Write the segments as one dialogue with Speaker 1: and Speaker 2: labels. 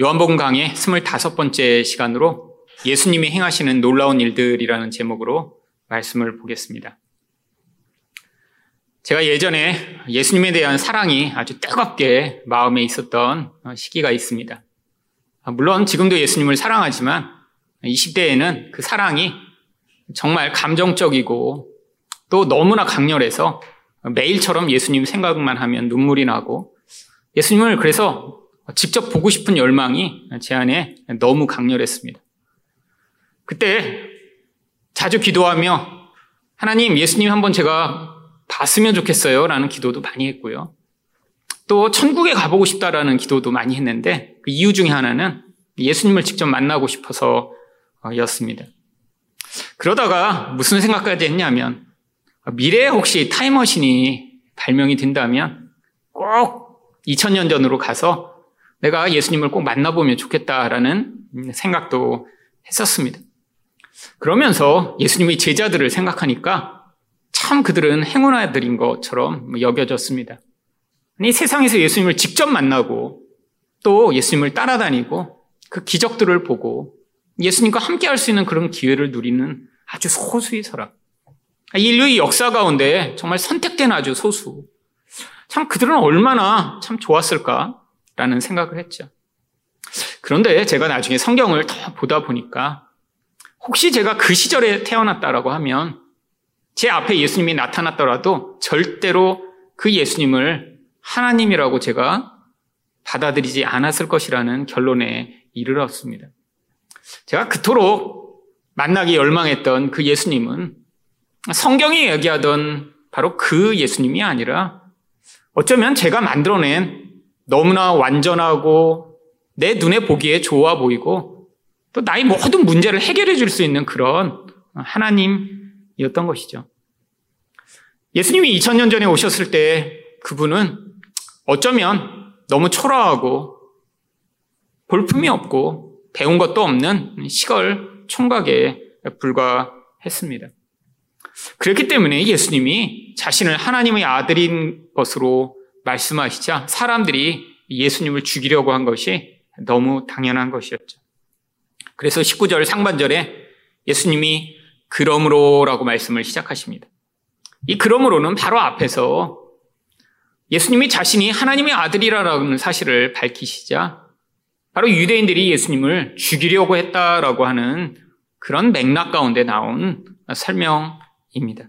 Speaker 1: 요한복음 강의 25번째 시간으로 예수님이 행하시는 놀라운 일들이라는 제목으로 말씀을 보겠습니다. 제가 예전에 예수님에 대한 사랑이 아주 뜨겁게 마음에 있었던 시기가 있습니다. 물론 지금도 예수님을 사랑하지만 20대에는 그 사랑이 정말 감정적이고 또 너무나 강렬해서 매일처럼 예수님 생각만 하면 눈물이 나고 예수님을 그래서 직접 보고 싶은 열망이 제 안에 너무 강렬했습니다. 그때 자주 기도하며 하나님 예수님 한번 제가 봤으면 좋겠어요 라는 기도도 많이 했고요. 또 천국에 가보고 싶다라는 기도도 많이 했는데 그 이유 중에 하나는 예수님을 직접 만나고 싶어서 였습니다. 그러다가 무슨 생각까지 했냐면 미래에 혹시 타임머신이 발명이 된다면 꼭 2000년 전으로 가서 내가 예수님을 꼭 만나보면 좋겠다라는 생각도 했었습니다. 그러면서 예수님의 제자들을 생각하니까 참 그들은 행운아들인 것처럼 여겨졌습니다. 이 세상에서 예수님을 직접 만나고 또 예수님을 따라다니고 그 기적들을 보고 예수님과 함께 할 수 있는 그런 기회를 누리는 아주 소수의 사람. 인류의 역사 가운데 정말 선택된 아주 소수. 참 그들은 얼마나 참 좋았을까 라는 생각을 했죠. 그런데 제가 나중에 성경을 더 보다 보니까 혹시 제가 그 시절에 태어났다라고 하면 제 앞에 예수님이 나타났더라도 절대로 그 예수님을 하나님이라고 제가 받아들이지 않았을 것이라는 결론에 이르렀습니다. 제가 그토록 만나기 열망했던 그 예수님은 성경이 얘기하던 바로 그 예수님이 아니라 어쩌면 제가 만들어낸 너무나 완전하고 내 눈에 보기에 좋아 보이고 또 나의 모든 문제를 해결해 줄 수 있는 그런 하나님이었던 것이죠. 예수님이 2000년 전에 오셨을 때 그분은 어쩌면 너무 초라하고 볼품이 없고 배운 것도 없는 시골 총각에 불과했습니다. 그렇기 때문에 예수님이 자신을 하나님의 아들인 것으로 말씀하시자 사람들이 예수님을 죽이려고 한 것이 너무 당연한 것이었죠. 그래서 19절 상반절에 예수님이 그러므로라고 말씀을 시작하십니다. 이 그러므로는 바로 앞에서 예수님이 자신이 하나님의 아들이라는 사실을 밝히시자 바로 유대인들이 예수님을 죽이려고 했다라고 하는 그런 맥락 가운데 나온 설명입니다.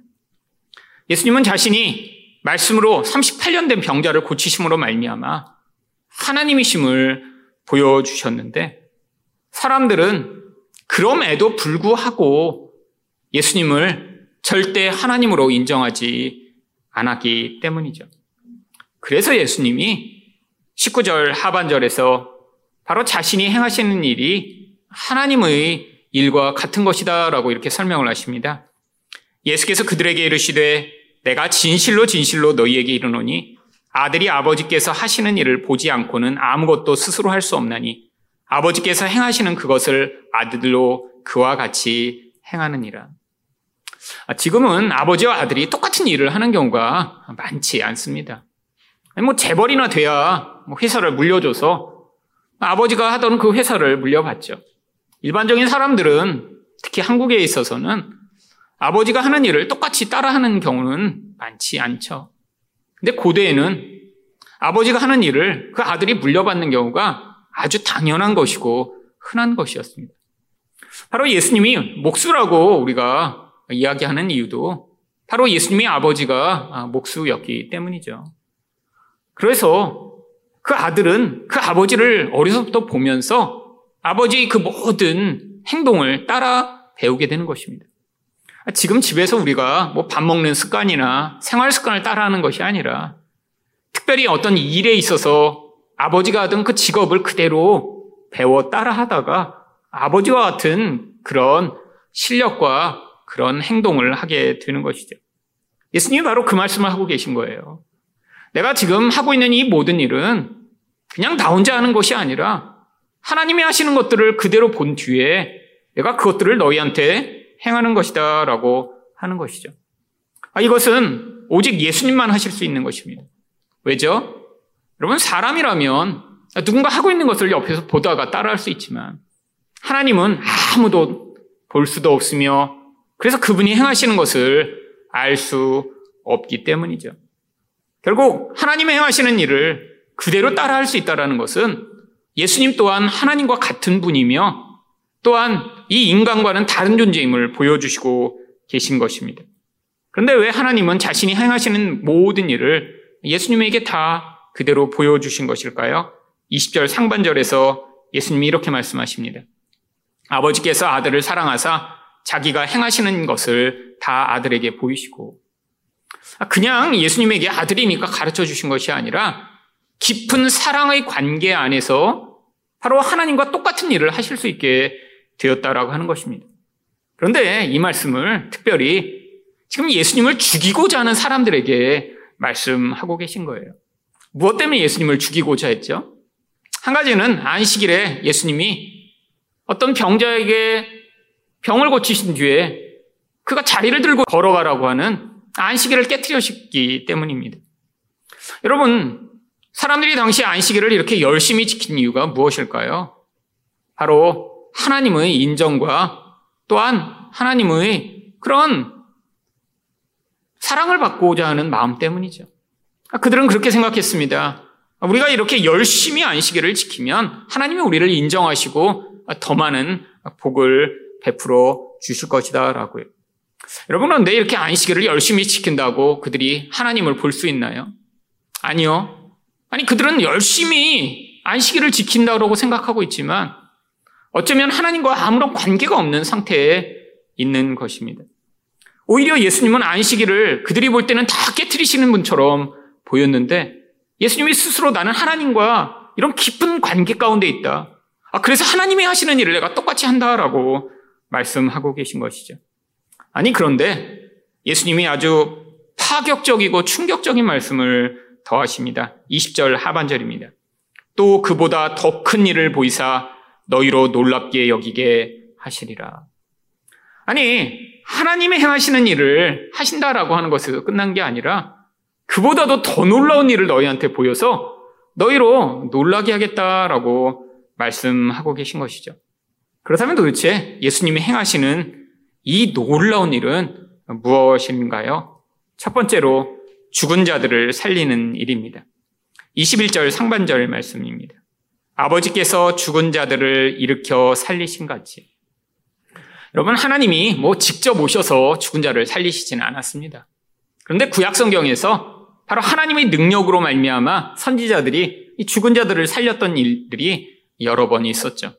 Speaker 1: 예수님은 자신이 말씀으로 38년 된 병자를 고치심으로 말미암아 하나님이심을 보여주셨는데 사람들은 그럼에도 불구하고 예수님을 절대 하나님으로 인정하지 않았기 때문이죠. 그래서 예수님이 19절 하반절에서 바로 자신이 행하시는 일이 하나님의 일과 같은 것이다 라고 이렇게 설명을 하십니다. 예수께서 그들에게 이르시되 내가 진실로 진실로 너희에게 이르노니 아들이 아버지께서 하시는 일을 보지 않고는 아무것도 스스로 할 수 없나니 아버지께서 행하시는 그것을 아들로 그와 같이 행하느니라. 아, 지금은 아버지와 아들이 똑같은 일을 하는 경우가 많지 않습니다. 뭐 재벌이나 돼야 뭐 회사를 물려줘서 아버지가 하던 그 회사를 물려받죠. 일반적인 사람들은 특히 한국에 있어서는 아버지가 하는 일을 똑같이 따라하는 경우는 많지 않죠. 근데 고대에는 아버지가 하는 일을 그 아들이 물려받는 경우가 아주 당연한 것이고 흔한 것이었습니다. 바로 예수님이 목수라고 우리가 이야기하는 이유도 바로 예수님의 아버지가 목수였기 때문이죠. 그래서 그 아들은 그 아버지를 어려서부터 보면서 아버지의 그 모든 행동을 따라 배우게 되는 것입니다. 지금 집에서 우리가 뭐 밥 먹는 습관이나 생활 습관을 따라하는 것이 아니라 특별히 어떤 일에 있어서 아버지가 하던 그 직업을 그대로 배워 따라 하다가 아버지와 같은 그런 실력과 그런 행동을 하게 되는 것이죠. 예수님이 바로 그 말씀을 하고 계신 거예요. 내가 지금 하고 있는 이 모든 일은 그냥 나 혼자 하는 것이 아니라 하나님이 하시는 것들을 그대로 본 뒤에 내가 그것들을 너희한테 행하는 것이다 라고 하는 것이죠. 아, 이것은 오직 예수님만 하실 수 있는 것입니다. 왜죠? 여러분, 사람이라면 누군가 하고 있는 것을 옆에서 보다가 따라할 수 있지만 하나님은 아무도 볼 수도 없으며 그래서 그분이 행하시는 것을 알 수 없기 때문이죠. 결국 하나님의 행하시는 일을 그대로 따라할 수 있다는 것은 예수님 또한 하나님과 같은 분이며 또한 이 인간과는 다른 존재임을 보여주시고 계신 것입니다. 그런데 왜 하나님은 자신이 행하시는 모든 일을 예수님에게 다 그대로 보여주신 것일까요? 20절 상반절에서 예수님이 이렇게 말씀하십니다. 아버지께서 아들을 사랑하사 자기가 행하시는 것을 다 아들에게 보이시고 그냥 예수님에게 아들이니까 가르쳐 주신 것이 아니라 깊은 사랑의 관계 안에서 바로 하나님과 똑같은 일을 하실 수 있게 되었다라고 하는 것입니다. 그런데 이 말씀을 특별히 지금 예수님을 죽이고자 하는 사람들에게 말씀하고 계신 거예요. 무엇 때문에 예수님을 죽이고자 했죠? 한 가지는 안식일에 예수님이 어떤 병자에게 병을 고치신 뒤에 그가 자리를 들고 걸어가라고 하는 안식일을 깨뜨려셨기 때문입니다. 여러분, 사람들이 당시 안식일을 이렇게 열심히 지킨 이유가 무엇일까요? 바로 하나님의 인정과 또한 하나님의 그런 사랑을 받고자 하는 마음 때문이죠. 그들은 그렇게 생각했습니다. 우리가 이렇게 열심히 안식일을 지키면 하나님이 우리를 인정하시고 더 많은 복을 베풀어 주실 것이다 라고요. 여러분, 그런데 이렇게 안식일을 열심히 지킨다고 그들이 하나님을 볼 수 있나요? 아니요. 아니, 그들은 열심히 안식일을 지킨다고 생각하고 있지만 어쩌면 하나님과 아무런 관계가 없는 상태에 있는 것입니다. 오히려 예수님은 안식일을 그들이 볼 때는 다 깨뜨리시는 분처럼 보였는데 예수님이 스스로 나는 하나님과 이런 깊은 관계 가운데 있다. 아, 그래서 하나님이 하시는 일을 내가 똑같이 한다라고 말씀하고 계신 것이죠. 아니, 그런데 예수님이 아주 파격적이고 충격적인 말씀을 더하십니다. 20절 하반절입니다. 또 그보다 더 큰 일을 보이사 너희로 놀랍게 여기게 하시리라. 아니, 하나님이 행하시는 일을 하신다라고 하는 것에서 끝난 게 아니라 그보다도 더 놀라운 일을 너희한테 보여서 너희로 놀라게 하겠다라고 말씀하고 계신 것이죠. 그렇다면 도대체 예수님이 행하시는 이 놀라운 일은 무엇인가요? 첫 번째로 죽은 자들을 살리는 일입니다. 21절 상반절 말씀입니다. 아버지께서 죽은 자들을 일으켜 살리신 같이. 여러분, 하나님이 뭐 직접 오셔서 죽은 자를 살리시지는 않았습니다. 그런데 구약 성경에서 바로 하나님의 능력으로 말미암아 선지자들이 이 죽은 자들을 살렸던 일들이 여러 번 있었죠.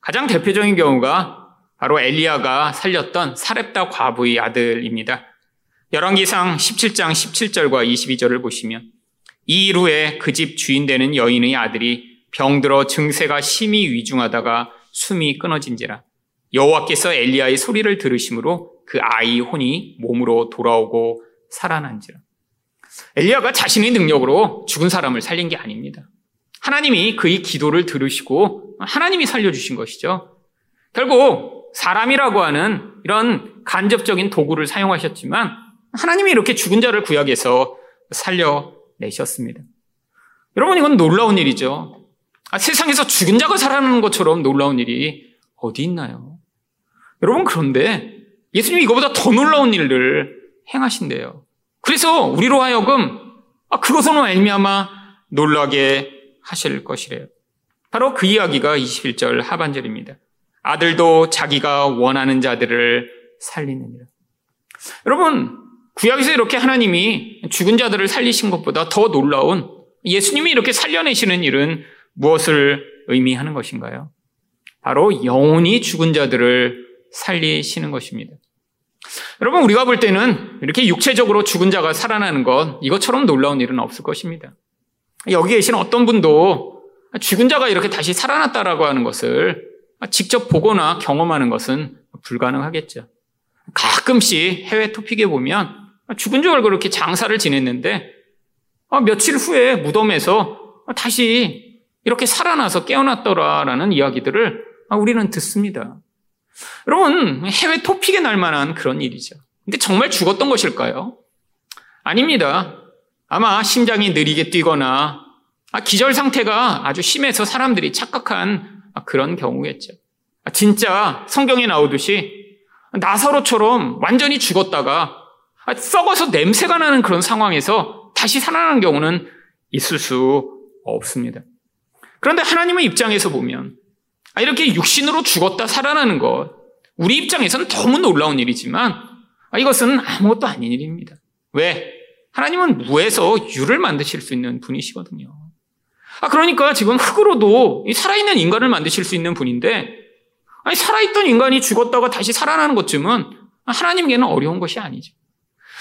Speaker 1: 가장 대표적인 경우가 바로 엘리야가 살렸던 사렙다 과부의 아들입니다. 열왕기상 17장 17절과 22절을 보시면 이일 후에 그 집 주인 되는 여인의 아들이 병들어 증세가 심히 위중하다가 숨이 끊어진지라 여호와께서 엘리야의 소리를 들으심으로 그 아이 혼이 몸으로 돌아오고 살아난지라 엘리야가 자신의 능력으로 죽은 사람을 살린 게 아닙니다. 하나님이 그의 기도를 들으시고 하나님이 살려주신 것이죠. 결국 사람이라고 하는 이런 간접적인 도구를 사용하셨지만 하나님이 이렇게 죽은 자를 구약에서 살려내셨습니다. 여러분, 이건 놀라운 일이죠. 아, 세상에서 죽은 자가 살아나는 것처럼 놀라운 일이 어디 있나요? 여러분, 그런데 예수님이 이거보다 더 놀라운 일을 행하신대요. 그래서 우리로 하여금 아, 그것으로 알미암아 놀라게 하실 것이래요. 바로 그 이야기가 21절 하반절입니다. 아들도 자기가 원하는 자들을 살리느니라. 여러분, 구약에서 이렇게 하나님이 죽은 자들을 살리신 것보다 더 놀라운 예수님이 이렇게 살려내시는 일은 무엇을 의미하는 것인가요? 바로 영혼이 죽은 자들을 살리시는 것입니다. 여러분, 우리가 볼 때는 이렇게 육체적으로 죽은 자가 살아나는 것, 이것처럼 놀라운 일은 없을 것입니다. 여기 계신 어떤 분도 죽은 자가 이렇게 다시 살아났다라고 하는 것을 직접 보거나 경험하는 것은 불가능하겠죠. 가끔씩 해외 토픽에 보면 죽은 줄 알고 이렇게 장사를 지냈는데 아, 며칠 후에 무덤에서 다시 이렇게 살아나서 깨어났더라라는 이야기들을 우리는 듣습니다. 여러분, 해외 토픽에 날 만한 그런 일이죠. 근데 정말 죽었던 것일까요? 아닙니다. 아마 심장이 느리게 뛰거나 아, 기절 상태가 아주 심해서 사람들이 착각한 그런 경우겠죠. 아, 진짜 성경에 나오듯이 나사로처럼 완전히 죽었다가 아, 썩어서 냄새가 나는 그런 상황에서 다시 살아나는 경우는 있을 수 없습니다. 그런데 하나님의 입장에서 보면 아, 이렇게 육신으로 죽었다 살아나는 것 우리 입장에서는 너무 놀라운 일이지만 이것은 아무것도 아닌 일입니다. 왜? 하나님은 무에서 유를 만드실 수 있는 분이시거든요. 아, 그러니까 지금 흙으로도 살아있는 인간을 만드실 수 있는 분인데, 아니, 살아있던 인간이 죽었다가 다시 살아나는 것쯤은 하나님께는 어려운 것이 아니죠.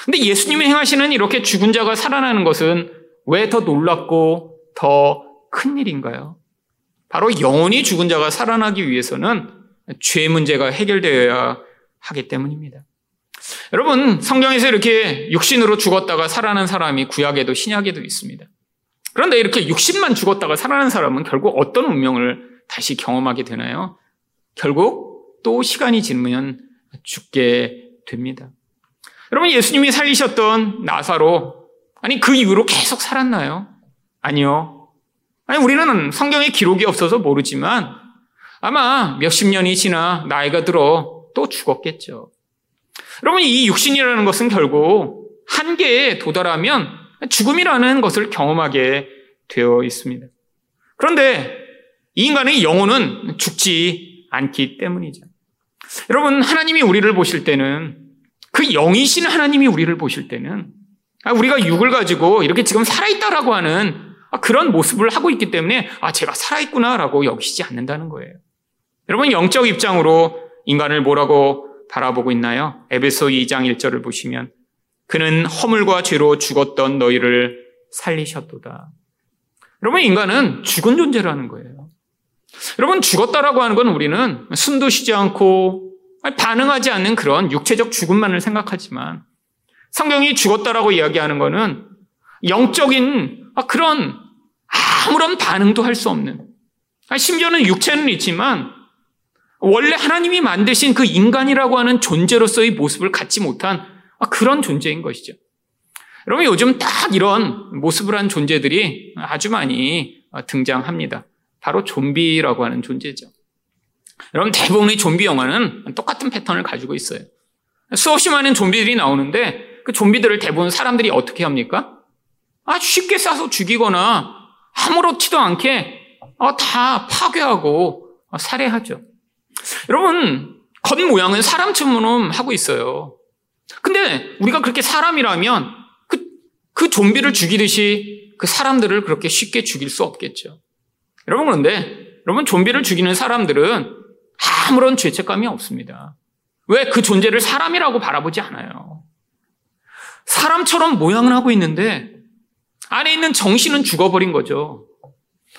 Speaker 1: 근데 예수님이 행하시는 이렇게 죽은 자가 살아나는 것은 왜 더 놀랍고 더 큰 일인가요? 바로 영원히 죽은 자가 살아나기 위해서는 죄 문제가 해결되어야 하기 때문입니다. 여러분, 성경에서 이렇게 육신으로 죽었다가 살아난 사람이 구약에도 신약에도 있습니다. 그런데 이렇게 육신만 죽었다가 살아난 사람은 결국 어떤 운명을 다시 경험하게 되나요? 결국 또 시간이 지나면 죽게 됩니다. 여러분, 예수님이 살리셨던 나사로, 아니, 그 이후로 계속 살았나요? 아니요. 아니, 우리는 성경에 기록이 없어서 모르지만 아마 몇십 년이 지나 나이가 들어 또 죽었겠죠. 여러분, 이 육신이라는 것은 결국 한계에 도달하면 죽음이라는 것을 경험하게 되어 있습니다. 그런데 이 인간의 영혼은 죽지 않기 때문이죠. 여러분, 하나님이 우리를 보실 때는 그 영이신 하나님이 우리를 보실 때는 아, 우리가 육을 가지고 이렇게 지금 살아있다라고 하는 아, 그런 모습을 하고 있기 때문에 아, 제가 살아있구나라고 여기시지 않는다는 거예요. 여러분, 영적 입장으로 인간을 뭐라고 바라보고 있나요? 에베소 2장 1절을 보시면 그는 허물과 죄로 죽었던 너희를 살리셨도다. 여러분, 인간은 죽은 존재라는 거예요. 여러분, 죽었다라고 하는 건 우리는 숨도 쉬지 않고 반응하지 않는 그런 육체적 죽음만을 생각하지만 성경이 죽었다라고 이야기하는 것은 영적인 그런 아무런 반응도 할 수 없는 심지어는 육체는 있지만 원래 하나님이 만드신 그 인간이라고 하는 존재로서의 모습을 갖지 못한 그런 존재인 것이죠. 여러분 요즘 딱 이런 모습을 한 존재들이 아주 많이 등장합니다. 바로 좀비라고 하는 존재죠. 여러분 대부분의 좀비 영화는 똑같은 패턴을 가지고 있어요. 수없이 많은 좀비들이 나오는데 그 좀비들을 대부분 사람들이 어떻게 합니까? 아 쉽게 쏴서 죽이거나 아무렇지도 않게 다 파괴하고 살해하죠. 여러분, 겉모양은 사람처럼 하고 있어요. 근데 우리가 그렇게 사람이라면 그, 그 좀비를 죽이듯이 그 사람들을 그렇게 쉽게 죽일 수 없겠죠. 여러분, 그런데 여러분, 좀비를 죽이는 사람들은 아무런 죄책감이 없습니다. 왜 그 존재를 사람이라고 바라보지 않아요? 사람처럼 모양을 하고 있는데 안에 있는 정신은 죽어버린 거죠.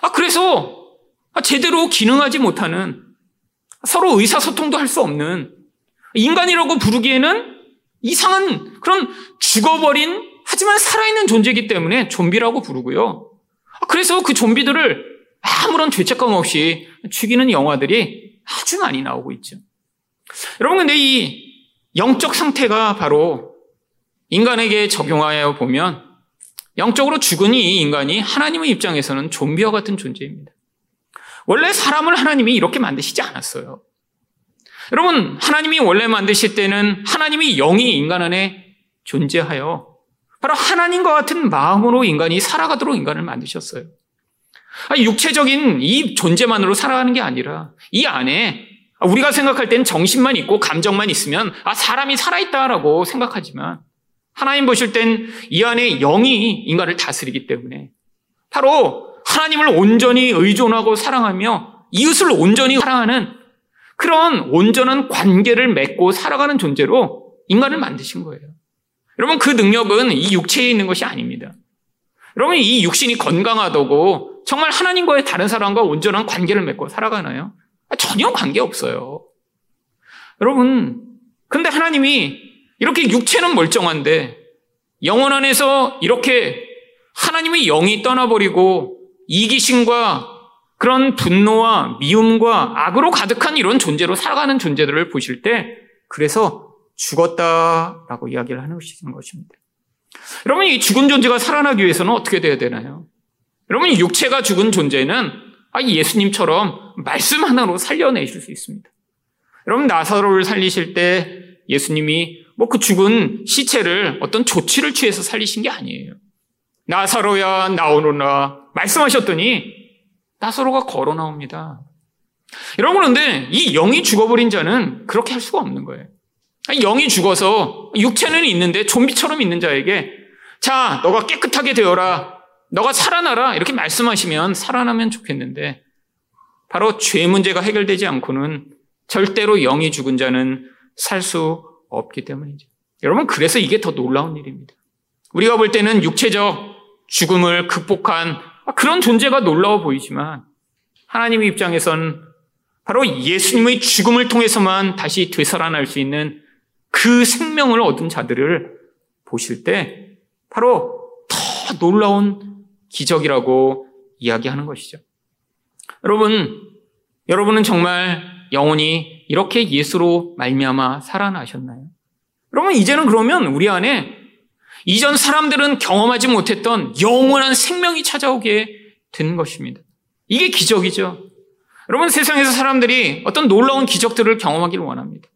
Speaker 1: 아, 그래서 제대로 기능하지 못하는 서로 의사소통도 할 수 없는 인간이라고 부르기에는 이상한 그런 죽어버린 하지만 살아있는 존재이기 때문에 좀비라고 부르고요. 그래서 그 좀비들을 아무런 죄책감 없이 죽이는 영화들이 아주 많이 나오고 있죠. 여러분, 근데 이 영적 상태가 바로 인간에게 적용하여 보면 영적으로 죽은 이 인간이 하나님의 입장에서는 좀비와 같은 존재입니다. 원래 사람을 하나님이 이렇게 만드시지 않았어요. 여러분, 하나님이 원래 만드실 때는 하나님이 영이 인간 안에 존재하여 바로 하나님과 같은 마음으로 인간이 살아가도록 인간을 만드셨어요. 육체적인 이 존재만으로 살아가는 게 아니라 이 안에 우리가 생각할 땐 정신만 있고 감정만 있으면 아 사람이 살아있다라고 생각하지만 하나님 보실 땐 이 안에 영이 인간을 다스리기 때문에 바로 하나님을 온전히 의존하고 사랑하며 이웃을 온전히 사랑하는 그런 온전한 관계를 맺고 살아가는 존재로 인간을 만드신 거예요. 여러분, 그 능력은 이 육체에 있는 것이 아닙니다. 여러분, 이 육신이 건강하다고 정말 하나님과의 다른 사람과 온전한 관계를 맺고 살아가나요? 전혀 관계 없어요. 여러분, 근데 하나님이 이렇게 육체는 멀쩡한데 영원 안에서 이렇게 하나님의 영이 떠나버리고 이기심과 그런 분노와 미움과 악으로 가득한 이런 존재로 살아가는 존재들을 보실 때 그래서 죽었다라고 이야기를 하는 것입니다. 여러분, 이 죽은 존재가 살아나기 위해서는 어떻게 돼야 되나요? 여러분, 육체가 죽은 존재는 아, 예수님처럼 말씀 하나로 살려내실 수 있습니다. 여러분, 나사로를 살리실 때 예수님이 뭐 그 죽은 시체를 어떤 조치를 취해서 살리신 게 아니에요. 나사로야 나오노라 말씀하셨더니 나사로가 걸어 나옵니다. 여러분 그런데 이 영이 죽어버린 자는 그렇게 할 수가 없는 거예요. 영이 죽어서 육체는 있는데 좀비처럼 있는 자에게 자 너가 깨끗하게 되어라 너가 살아나라 이렇게 말씀하시면 살아나면 좋겠는데 바로 죄 문제가 해결되지 않고는 절대로 영이 죽은 자는 살 수 없기 때문이죠. 여러분 그래서 이게 더 놀라운 일입니다. 우리가 볼 때는 육체적 죽음을 극복한 그런 존재가 놀라워 보이지만 하나님의 입장에선 바로 예수님의 죽음을 통해서만 다시 되살아날 수 있는 그 생명을 얻은 자들을 보실 때 바로 더 놀라운 기적이라고 이야기하는 것이죠. 여러분, 여러분은 정말 영혼이 이렇게 예수로 말미암아 살아나셨나요? 여러분 이제는 그러면 우리 안에 이전 사람들은 경험하지 못했던 영원한 생명이 찾아오게 된 것입니다. 이게 기적이죠. 여러분 세상에서 사람들이 어떤 놀라운 기적들을 경험하기를 원합니다.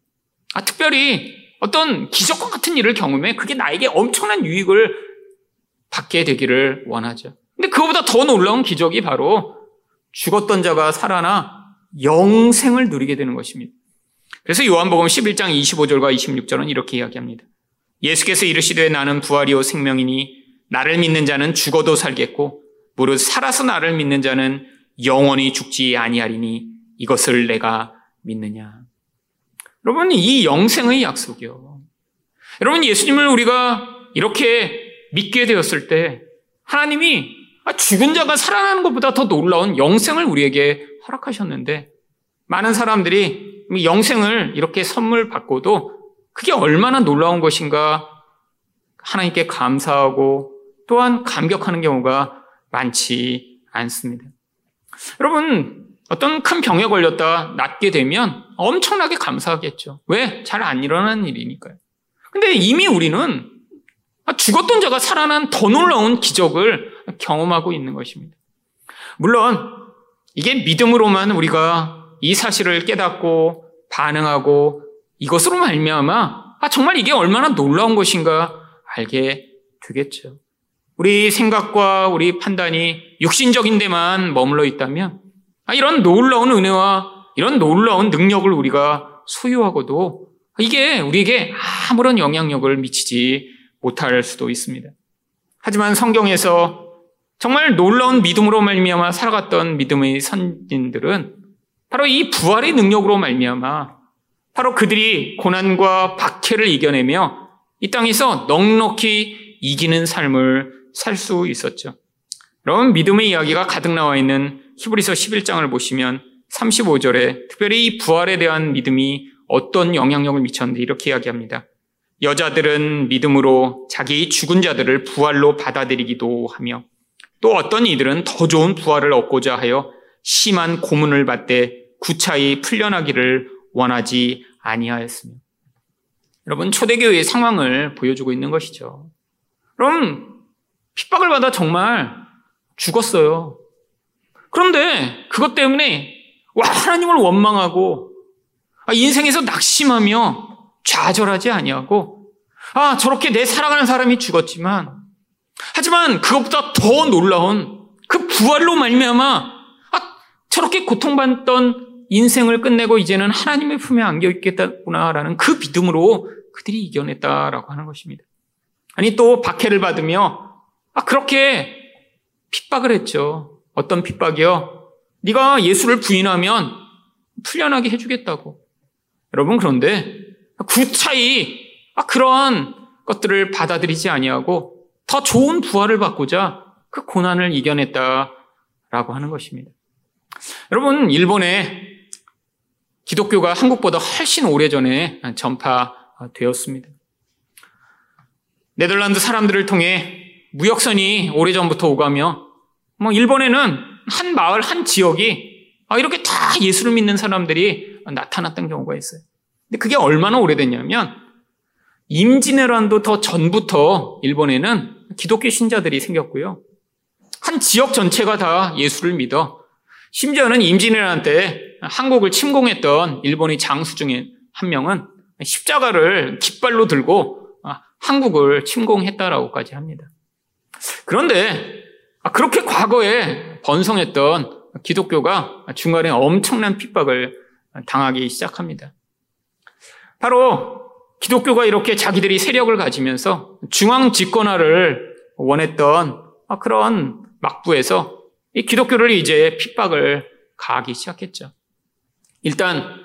Speaker 1: 아, 특별히 어떤 기적과 같은 일을 경험해 그게 나에게 엄청난 유익을 받게 되기를 원하죠. 근데 그거보다 더 놀라운 기적이 바로 죽었던 자가 살아나 영생을 누리게 되는 것입니다. 그래서 요한복음 11장 25절과 26절은 이렇게 이야기합니다. 예수께서 이르시되 나는 부활이요 생명이니 나를 믿는 자는 죽어도 살겠고 무릇 살아서 나를 믿는 자는 영원히 죽지 아니하리니 이것을 내가 믿느냐. 여러분 이 영생의 약속이요. 여러분 예수님을 우리가 이렇게 믿게 되었을 때 하나님이 죽은 자가 살아나는 것보다 더 놀라운 영생을 우리에게 허락하셨는데 많은 사람들이 영생을 이렇게 선물 받고도 그게 얼마나 놀라운 것인가 하나님께 감사하고 또한 감격하는 경우가 많지 않습니다. 여러분, 어떤 큰 병에 걸렸다 낫게 되면 엄청나게 감사하겠죠. 왜? 잘 안 일어나는 일이니까요. 근데 이미 우리는 죽었던 자가 살아난 더 놀라운 기적을 경험하고 있는 것입니다. 물론, 이게 믿음으로만 우리가 이 사실을 깨닫고 반응하고 이것으로 말미암아 아, 정말 이게 얼마나 놀라운 것인가 알게 되겠죠. 우리 생각과 우리 판단이 육신적인 데만 머물러 있다면 아, 이런 놀라운 은혜와 이런 놀라운 능력을 우리가 소유하고도 이게 우리에게 아무런 영향력을 미치지 못할 수도 있습니다. 하지만 성경에서 정말 놀라운 믿음으로 말미암아 살아갔던 믿음의 선진들은 바로 이 부활의 능력으로 말미암아 바로 그들이 고난과 박해를 이겨내며 이 땅에서 넉넉히 이기는 삶을 살 수 있었죠. 여러분 믿음의 이야기가 가득 나와 있는 히브리서 11장을 보시면 35절에 특별히 이 부활에 대한 믿음이 어떤 영향력을 미쳤는데 이렇게 이야기합니다. 여자들은 믿음으로 자기 죽은 자들을 부활로 받아들이기도 하며 또 어떤 이들은 더 좋은 부활을 얻고자 하여 심한 고문을 받되 구차히 풀려나기를 원하지 아니하였으며. 여러분, 초대교회의 상황을 보여주고 있는 것이죠. 그럼 핍박을 받아 정말 죽었어요. 그런데 그것 때문에 와, 하나님을 원망하고 아, 인생에서 낙심하며 좌절하지 아니하고 아, 저렇게 내 사랑하는 사람이 죽었지만 하지만 그것보다 더 놀라운 그 부활로 말미암아 아, 저렇게 고통받던 인생을 끝내고 이제는 하나님의 품에 안겨 있겠구나라는 그 믿음으로 그들이 이겨냈다라고 하는 것입니다. 아니 또 박해를 받으며 아 그렇게 핍박을 했죠. 어떤 핍박이요? 네가 예수를 부인하면 풀려나게 해주겠다고. 여러분 그런데 구차히 아, 그러한 것들을 받아들이지 아니하고 더 좋은 부활을 받고자 그 고난을 이겨냈다라고 하는 것입니다. 여러분 일본에 기독교가 한국보다 훨씬 오래전에 전파되었습니다. 네덜란드 사람들을 통해 무역선이 오래전부터 오가며 뭐 일본에는 한 마을 한 지역이 아, 이렇게 다 예수를 믿는 사람들이 나타났던 경우가 있어요. 근데 그게 얼마나 오래됐냐면 임진왜란도 더 전부터 일본에는 기독교 신자들이 생겼고요. 한 지역 전체가 다 예수를 믿어 심지어는 임진왜란 때 한국을 침공했던 일본의 장수 중에 한 명은 십자가를 깃발로 들고 한국을 침공했다라고까지 합니다. 그런데 그렇게 과거에 번성했던 기독교가 중간에 엄청난 핍박을 당하기 시작합니다. 바로 기독교가 이렇게 자기들이 세력을 가지면서 중앙 집권화를 원했던 그런 막부에서 이 기독교를 이제 핍박을 가하기 시작했죠. 일단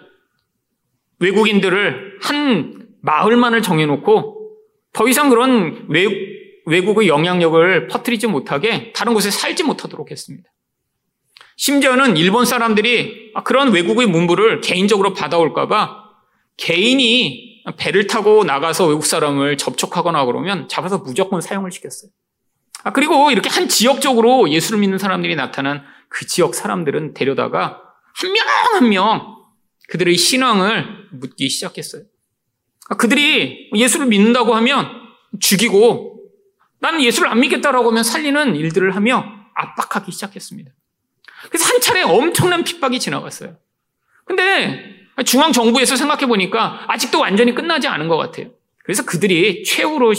Speaker 1: 외국인들을 한 마을만을 정해놓고 더 이상 그런 외, 외국의 영향력을 퍼뜨리지 못하게 다른 곳에 살지 못하도록 했습니다. 심지어는 일본 사람들이 그런 외국의 문부를 개인적으로 받아올까봐 개인이 배를 타고 나가서 외국 사람을 접촉하거나 그러면 잡아서 무조건 사용을 시켰어요. 아, 그리고 이렇게 한 지역적으로 예수를 믿는 사람들이 나타난 그 지역 사람들은 데려다가 한명 한 명 그들의 신앙을 묻기 시작했어요. 아, 그들이 예수를 믿는다고 하면 죽이고 나는 예수를 안 믿겠다라고 하면 살리는 일들을 하며 압박하기 시작했습니다. 그래서 한 차례 엄청난 핍박이 지나갔어요. 근데 중앙 정부에서 생각해 보니까 아직도 완전히 끝나지 않은 것 같아요. 그래서 그들이 최후로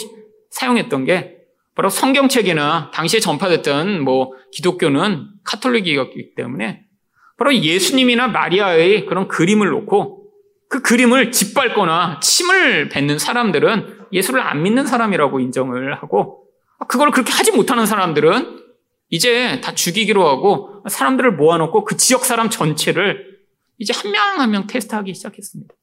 Speaker 1: 사용했던 게 바로 성경책이나 당시에 전파됐던 뭐 기독교는 카톨릭이었기 때문에 바로 예수님이나 마리아의 그런 그림을 놓고 그 그림을 짓밟거나 침을 뱉는 사람들은 예수를 안 믿는 사람이라고 인정을 하고 그걸 그렇게 하지 못하는 사람들은 이제 다 죽이기로 하고 사람들을 모아놓고 그 지역 사람 전체를 이제 한명 한 명 테스트하기 시작했습니다.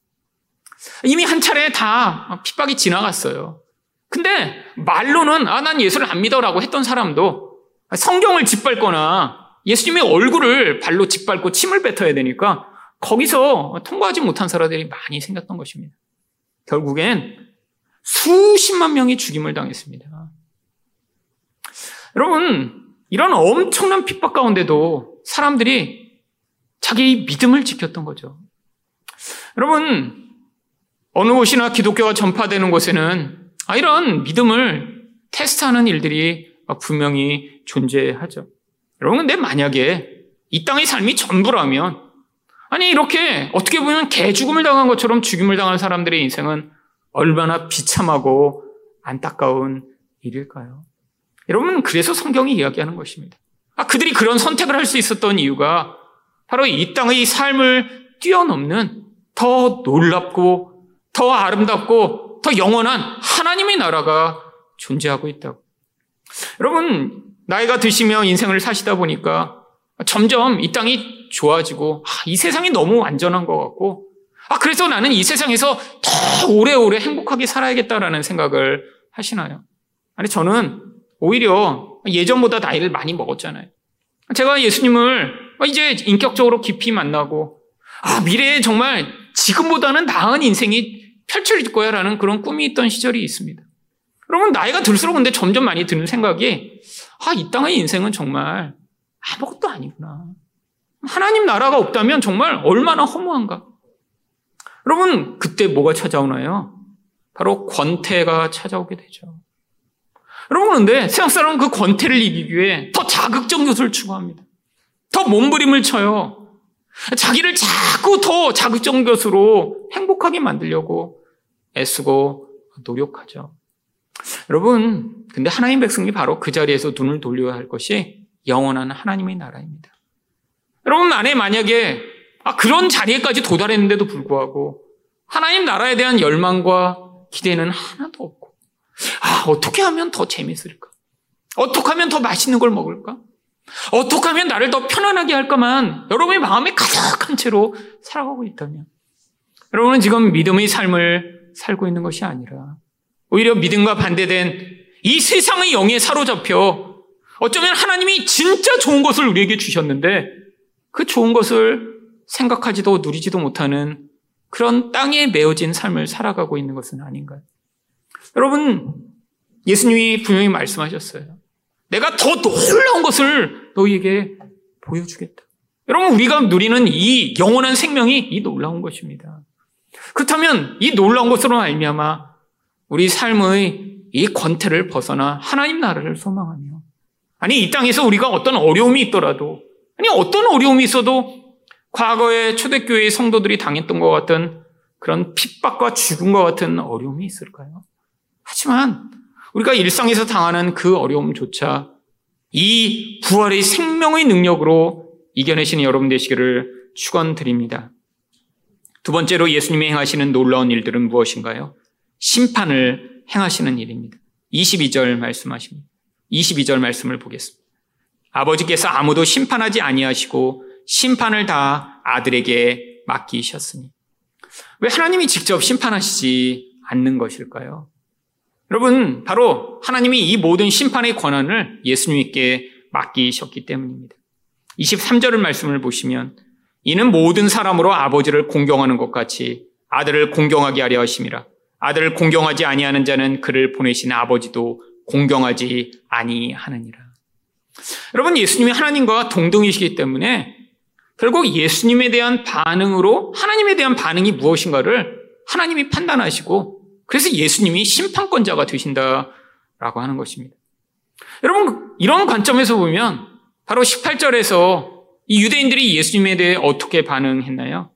Speaker 1: 이미 한 차례 다 핍박이 지나갔어요. 근데 말로는 아, 난 예수를 안 믿어라고 했던 사람도 성경을 짓밟거나 예수님의 얼굴을 발로 짓밟고 침을 뱉어야 되니까 거기서 통과하지 못한 사람들이 많이 생겼던 것입니다. 결국엔 수십만 명이 죽임을 당했습니다. 여러분, 이런 엄청난 핍박 가운데도 사람들이 자기 믿음을 지켰던 거죠. 여러분, 어느 곳이나 기독교가 전파되는 곳에는 아, 이런 믿음을 테스트하는 일들이 분명히 존재하죠. 여러분, 근데 만약에 이 땅의 삶이 전부라면, 아니, 이렇게 어떻게 보면 개 죽음을 당한 것처럼 죽임을 당한 사람들의 인생은 얼마나 비참하고 안타까운 일일까요? 여러분, 그래서 성경이 이야기하는 것입니다. 아, 그들이 그런 선택을 할 수 있었던 이유가 바로 이 땅의 삶을 뛰어넘는 더 놀랍고 더 아름답고 더 영원한 하나님의 나라가 존재하고 있다고. 여러분, 나이가 드시며 인생을 사시다 보니까 점점 이 땅이 좋아지고, 아, 이 세상이 너무 완전한 것 같고, 아, 그래서 나는 이 세상에서 더 오래오래 행복하게 살아야겠다라는 생각을 하시나요? 아니, 저는 오히려 예전보다 나이를 많이 먹었잖아요. 제가 예수님을 이제 인격적으로 깊이 만나고, 아, 미래에 정말 지금보다는 나은 인생이 펼쳐질 거야 라는 그런 꿈이 있던 시절이 있습니다. 여러분, 나이가 들수록 근데 점점 많이 드는 생각이, 아, 이 땅의 인생은 정말 아무것도 아니구나. 하나님 나라가 없다면 정말 얼마나 허무한가. 여러분, 그때 뭐가 찾아오나요? 바로 권태가 찾아오게 되죠. 여러분, 그런데 세상 사람은 그 권태를 이기기 위해 더 자극적 요소를 추구합니다. 더 몸부림을 쳐요. 자기를 자꾸 더 자극적 것으로 행복하게 만들려고 애쓰고 노력하죠. 여러분, 근데 하나님 백성이 바로 그 자리에서 눈을 돌려야 할 것이 영원한 하나님의 나라입니다. 여러분 안에 만약에 아, 그런 자리에까지 도달했는데도 불구하고 하나님 나라에 대한 열망과 기대는 하나도 없고 아, 어떻게 하면 더 재밌을까? 어떻게 하면 더 맛있는 걸 먹을까? 어떻게 하면 나를 더 편안하게 할까만 여러분의 마음에 가득한 채로 살아가고 있다면 여러분은 지금 믿음의 삶을 살고 있는 것이 아니라 오히려 믿음과 반대된 이 세상의 영에 사로잡혀 어쩌면 하나님이 진짜 좋은 것을 우리에게 주셨는데 그 좋은 것을 생각하지도 누리지도 못하는 그런 땅에 메어진 삶을 살아가고 있는 것은 아닌가요? 여러분, 예수님이 분명히 말씀하셨어요. 내가 더 놀라운 것을 너희에게 보여주겠다. 여러분, 우리가 누리는 이 영원한 생명이 이 놀라운 것입니다. 그렇다면 이 놀라운 것으로 알미암아 우리 삶의 이 권태를 벗어나 하나님 나라를 소망하며 아니, 이 땅에서 우리가 어떤 어려움이 있더라도, 아니, 어떤 어려움이 있어도 과거에 초대교회의 성도들이 당했던 것 같은 그런 핍박과 죽음과 같은 어려움이 있을까요? 하지만 우리가 일상에서 당하는 그 어려움조차 이 부활의 생명의 능력으로 이겨내시는 여러분 되시기를 축원드립니다. 두 번째로 예수님이 행하시는 놀라운 일들은 무엇인가요? 심판을 행하시는 일입니다. 22절 말씀하십니다. 22절 말씀을 보겠습니다. 아버지께서 아무도 심판하지 아니하시고 심판을 다 아들에게 맡기셨으니. 왜 하나님이 직접 심판하시지 않는 것일까요? 여러분, 바로 하나님이 이 모든 심판의 권한을 예수님께 맡기셨기 때문입니다. 23절을 말씀을 보시면 이는 모든 사람으로 아버지를 공경하는 것 같이 아들을 공경하게 하려 하심이라. 아들을 공경하지 아니하는 자는 그를 보내신 아버지도 공경하지 아니하느니라. 여러분, 예수님이 하나님과 동등이시기 때문에 결국 예수님에 대한 반응으로 하나님에 대한 반응이 무엇인가를 하나님이 판단하시고 그래서 예수님이 심판권자가 되신다라고 하는 것입니다. 여러분, 이런 관점에서 보면 바로 18절에서 이 유대인들이 예수님에 대해 어떻게 반응했나요?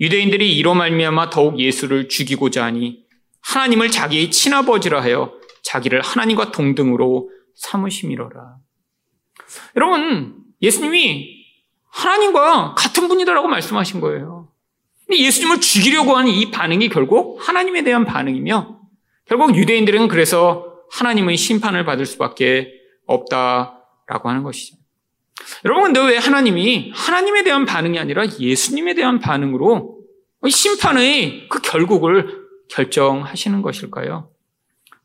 Speaker 1: 유대인들이 이로 말미암아 더욱 예수를 죽이고자 하니 하나님을 자기의 친아버지라 하여 자기를 하나님과 동등으로 삼으심이로라. 여러분, 예수님이 하나님과 같은 분이다라고 말씀하신 거예요. 예수님을 죽이려고 하는 이 반응이 결국 하나님에 대한 반응이며 결국 유대인들은 그래서 하나님의 심판을 받을 수밖에 없다라고 하는 것이죠. 여러분, 근데 왜 하나님이 하나님에 대한 반응이 아니라 예수님에 대한 반응으로 심판의 그 결국을 결정하시는 것일까요?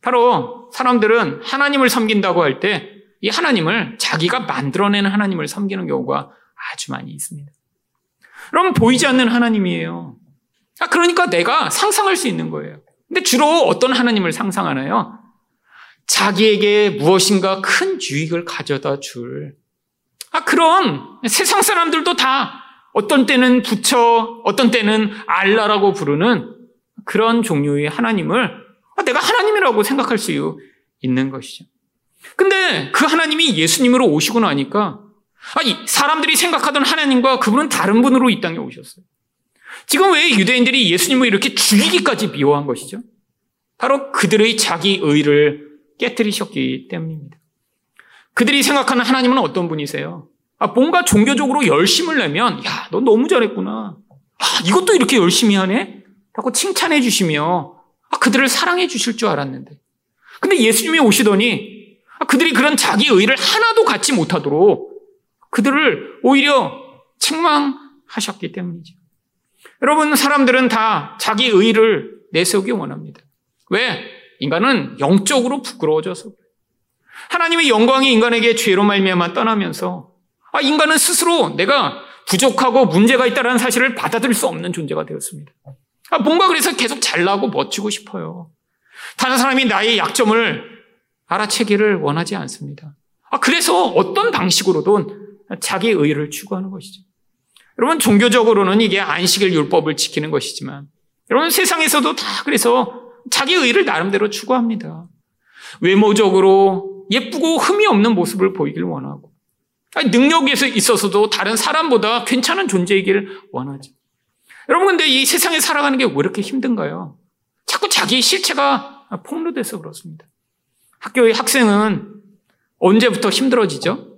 Speaker 1: 바로 사람들은 하나님을 섬긴다고 할 때 이 하나님을 자기가 만들어내는 하나님을 섬기는 경우가 아주 많이 있습니다. 그럼 보이지 않는 하나님이에요. 아, 그러니까 내가 상상할 수 있는 거예요. 근데 주로 어떤 하나님을 상상하나요? 자기에게 무엇인가 큰 유익을 가져다 줄. 아, 그런 세상 사람들도 다 어떤 때는 부처, 어떤 때는 알라라고 부르는 그런 종류의 하나님을 아, 내가 하나님이라고 생각할 수 있는 것이죠. 근데 그 하나님이 예수님으로 오시고 나니까 아니, 사람들이 생각하던 하나님과 그분은 다른 분으로 이 땅에 오셨어요. 지금 왜 유대인들이 예수님을 이렇게 죽이기까지 미워한 것이죠? 바로 그들의 자기 의를 깨뜨리셨기 때문입니다. 그들이 생각하는 하나님은 어떤 분이세요? 아, 뭔가 종교적으로 열심을 내면, 야, 너 너무 잘했구나. 아, 이것도 이렇게 열심히 하네? 라고 칭찬해 주시며, 아, 그들을 사랑해 주실 줄 알았는데. 근데 예수님이 오시더니, 아, 그들이 그런 자기 의를 하나도 갖지 못하도록 그들을 오히려 책망하셨기 때문이죠. 여러분, 사람들은 다 자기 의를 내세우기 원합니다. 왜? 인간은 영적으로 부끄러워져서 하나님의 영광이 인간에게 죄로 말미암아 떠나면서 아, 인간은 스스로 내가 부족하고 문제가 있다는 사실을 받아들일 수 없는 존재가 되었습니다. 아, 뭔가 그래서 계속 잘나고 멋지고 싶어요. 다른 사람이 나의 약점을 알아채기를 원하지 않습니다. 아, 그래서 어떤 방식으로든 자기 의를 추구하는 것이죠. 여러분, 종교적으로는 이게 안식일 율법을 지키는 것이지만, 여러분, 세상에서도 다 그래서 자기 의를 나름대로 추구합니다. 외모적으로 예쁘고 흠이 없는 모습을 보이길 원하고, 능력에서 있어서도 다른 사람보다 괜찮은 존재이기를 원하죠. 여러분, 근데 이 세상에 살아가는 게 왜 이렇게 힘든가요? 자꾸 자기의 실체가 폭로돼서 그렇습니다. 학교의 학생은 언제부터 힘들어지죠?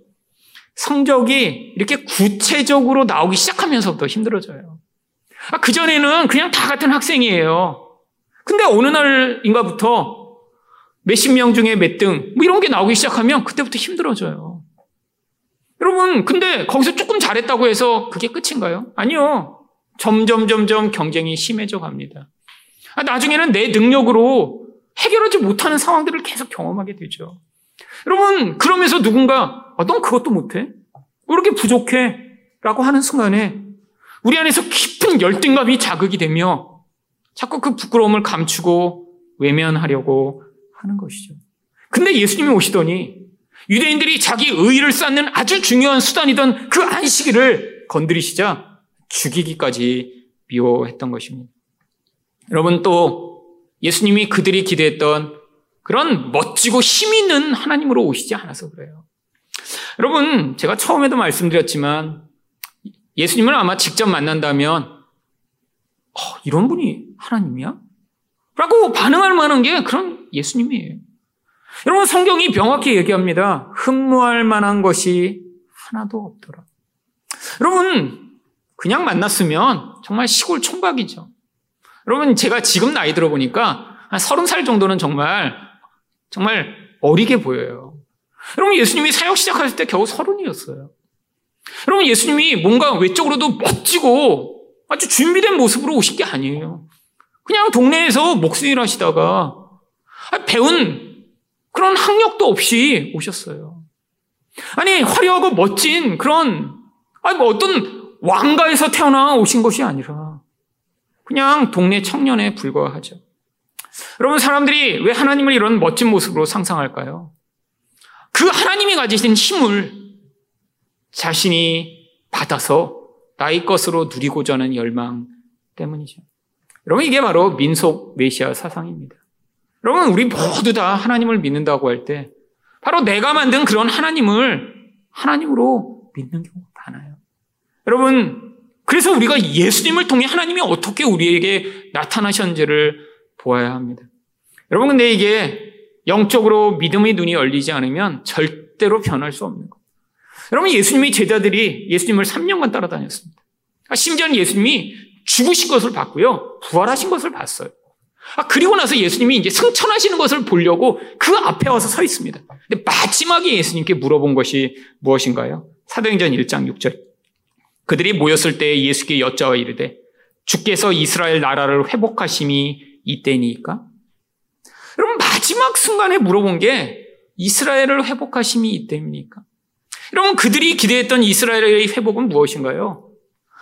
Speaker 1: 성적이 이렇게 구체적으로 나오기 시작하면서부터 힘들어져요. 아, 그전에는 그냥 다 같은 학생이에요. 근데 어느 날인가부터 몇십 명 중에 몇 등, 뭐 이런 게 나오기 시작하면 그때부터 힘들어져요. 여러분, 근데 거기서 조금 잘했다고 해서 그게 끝인가요? 아니요. 점점, 점점 경쟁이 심해져 갑니다. 아, 나중에는 내 능력으로 해결하지 못하는 상황들을 계속 경험하게 되죠. 여러분, 그러면서 누군가, 아, 넌 그것도 못해? 왜 이렇게 부족해? 라고 하는 순간에 우리 안에서 깊은 열등감이 자극이 되며 자꾸 그 부끄러움을 감추고 외면하려고 하는 것이죠. 근데 예수님이 오시더니 유대인들이 자기 의의를 쌓는 아주 중요한 수단이던 그 안식일을 건드리시자 죽이기까지 미워했던 것입니다. 여러분 또 예수님이 그들이 기대했던 그런 멋지고 힘 있는 하나님으로 오시지 않아서 그래요. 여러분, 제가 처음에도 말씀드렸지만 예수님을 아마 직접 만난다면 어, 이런 분이 하나님이야? 라고 반응할 만한 게 그런 예수님이에요. 여러분 성경이 명확히 얘기합니다. 흠모할 만한 것이 하나도 없더라. 여러분 그냥 만났으면 정말 시골 총각이죠. 여러분 제가 지금 나이 들어보니까 한 서른 살 정도는 정말 정말 어리게 보여요. 여러분 예수님이 사역 시작하실 때 겨우 서른이었어요. 여러분 예수님이 뭔가 외적으로도 멋지고 아주 준비된 모습으로 오신 게 아니에요. 그냥 동네에서 목수일 하시다가 배운 그런 학력도 없이 오셨어요. 아니 화려하고 멋진 그런 아니 뭐 어떤 왕가에서 태어나 오신 것이 아니라 그냥 동네 청년에 불과하죠. 여러분 사람들이 왜 하나님을 이런 멋진 모습으로 상상할까요? 그 하나님이 가지신 힘을 자신이 받아서 나의 것으로 누리고자 하는 열망 때문이죠. 여러분 이게 바로 민속 메시아 사상입니다. 여러분 우리 모두 다 하나님을 믿는다고 할 때 바로 내가 만든 그런 하나님을 하나님으로 믿는 경우가 많아요. 여러분 그래서 우리가 예수님을 통해 하나님이 어떻게 우리에게 나타나셨는지를 보아야 합니다. 여러분 근데 이게 영적으로 믿음의 눈이 열리지 않으면 절대로 변할 수 없는 거예요. 여러분 예수님의 제자들이 예수님을 3년간 따라다녔습니다. 아, 심지어는 예수님이 죽으신 것을 봤고요. 부활하신 것을 봤어요. 아, 그리고 나서 예수님이 이제 승천하시는 것을 보려고 그 앞에 와서 서 있습니다. 근데 마지막에 예수님께 물어본 것이 무엇인가요? 사도행전 1장 6절. 그들이 모였을 때 예수께 여짜와 이르되 주께서 이스라엘 나라를 회복하심이 이때니까? 여러분 마지막 순간에 물어본 게 이스라엘을 회복하심이 이때입니까? 여러분 그들이 기대했던 이스라엘의 회복은 무엇인가요?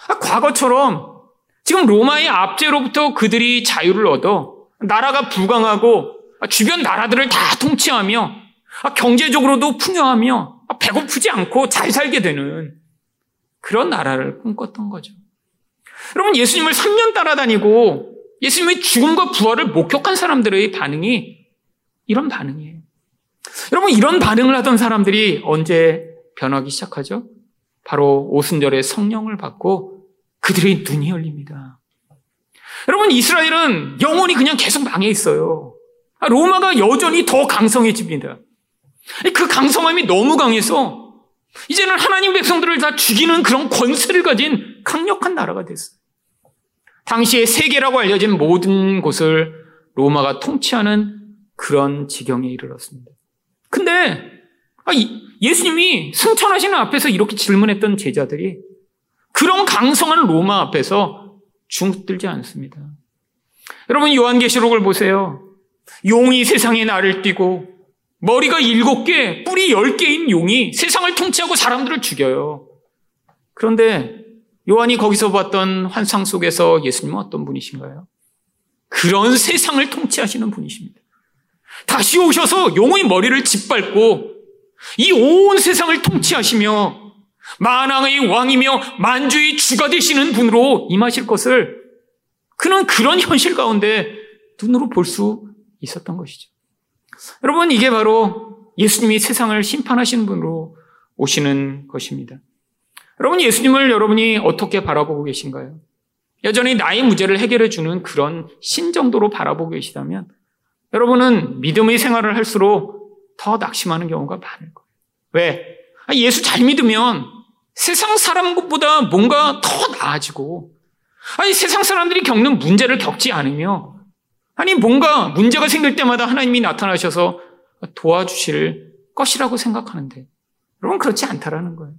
Speaker 1: 아, 과거처럼 지금 로마의 압제로부터 그들이 자유를 얻어 나라가 부강하고 주변 나라들을 다 통치하며 경제적으로도 풍요하며 배고프지 않고 잘 살게 되는 그런 나라를 꿈꿨던 거죠. 여러분 예수님을 3년 따라다니고 예수님의 죽음과 부활을 목격한 사람들의 반응이 이런 반응이에요. 여러분 이런 반응을 하던 사람들이 언제 변하기 시작하죠? 바로 오순절에 성령을 받고 그들의 눈이 열립니다. 여러분 이스라엘은 영원히 그냥 계속 망해 있어요. 아, 로마가 여전히 더 강성해집니다. 그 강성함이 너무 강해서 이제는 하나님 백성들을 다 죽이는 그런 권세를 가진 강력한 나라가 됐어요. 당시에 세계라고 알려진 모든 곳을 로마가 통치하는 그런 지경에 이르렀습니다. 근데 아, 예수님이 승천하시는 앞에서 이렇게 질문했던 제자들이 그런 강성한 로마 앞에서 중들지 않습니다. 여러분 요한계시록을 보세요. 용이 세상에 나를 띠고 머리가 일곱 개, 뿔이 열 개인 용이 세상을 통치하고 사람들을 죽여요. 그런데 요한이 거기서 봤던 환상 속에서 예수님은 어떤 분이신가요? 그런 세상을 통치하시는 분이십니다. 다시 오셔서 용의 머리를 짓밟고 이 온 세상을 통치하시며 만왕의 왕이며 만주의 주가 되시는 분으로 임하실 것을 그는 그런 현실 가운데 눈으로 볼 수 있었던 것이죠. 여러분, 이게 바로 예수님이 세상을 심판하시는 분으로 오시는 것입니다. 여러분, 예수님을 여러분이 어떻게 바라보고 계신가요? 여전히 나의 문제를 해결해 주는 그런 신 정도로 바라보고 계시다면 여러분은 믿음의 생활을 할수록 더 낙심하는 경우가 많을 거예요. 왜? 아, 예수 잘 믿으면 세상 사람보다 뭔가 더 나아지고, 아니, 세상 사람들이 겪는 문제를 겪지 않으며, 아니, 뭔가 문제가 생길 때마다 하나님이 나타나셔서 도와주실 것이라고 생각하는데, 여러분, 그렇지 않다라는 거예요.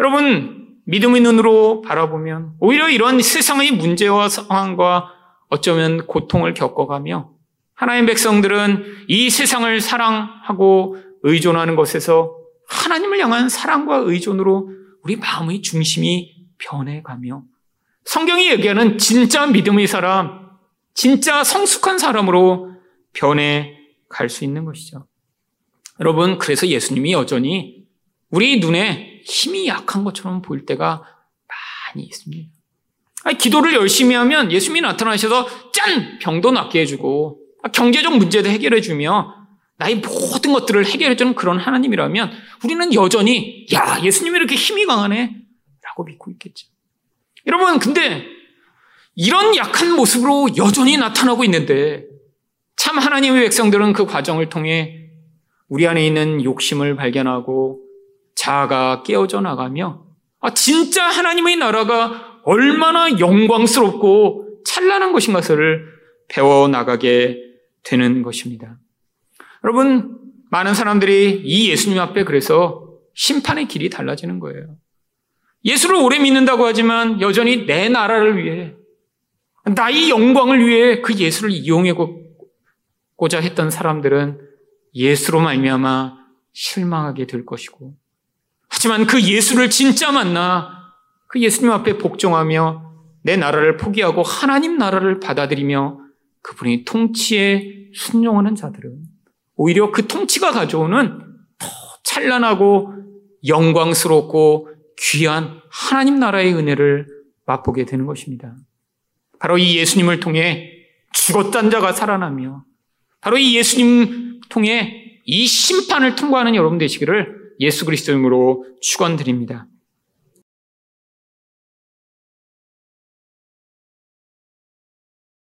Speaker 1: 여러분, 믿음의 눈으로 바라보면, 오히려 이런 세상의 문제와 상황과 어쩌면 고통을 겪어가며, 하나님 백성들은 이 세상을 사랑하고 의존하는 것에서 하나님을 향한 사랑과 의존으로 우리 마음의 중심이 변해가며 성경이 얘기하는 진짜 믿음의 사람, 진짜 성숙한 사람으로 변해갈 수 있는 것이죠. 여러분, 그래서 예수님이 여전히 우리 눈에 힘이 약한 것처럼 보일 때가 많이 있습니다. 아니, 기도를 열심히 하면 예수님이 나타나셔서 짠! 병도 낫게 해주고 경제적 문제도 해결해주며 나의 모든 것들을 해결해주는 그런 하나님이라면 우리는 여전히 야 예수님이 이렇게 힘이 강하네 라고 믿고 있겠죠. 여러분 근데 이런 약한 모습으로 여전히 나타나고 있는데 참 하나님의 백성들은 그 과정을 통해 우리 안에 있는 욕심을 발견하고 자아가 깨어져 나가며 아, 진짜 하나님의 나라가 얼마나 영광스럽고 찬란한 것인 것을 배워 나가게 되는 것입니다. 여러분, 많은 사람들이 이 예수님 앞에 그래서 심판의 길이 달라지는 거예요. 예수를 오래 믿는다고 하지만 여전히 내 나라를 위해, 나의 영광을 위해 그 예수를 이용하고자 했던 사람들은 예수로 말미암아 실망하게 될 것이고, 하지만 그 예수를 진짜 만나 그 예수님 앞에 복종하며 내 나라를 포기하고 하나님 나라를 받아들이며 그분이 통치에 순종하는 자들은 오히려 그 통치가 가져오는 더 찬란하고 영광스럽고 귀한 하나님 나라의 은혜를 맛보게 되는 것입니다. 바로 이 예수님을 통해 죽었던 자가 살아나며 바로 이 예수님 통해 이 심판을 통과하는 여러분 되시기를 예수 그리스도 이름으로 축원드립니다.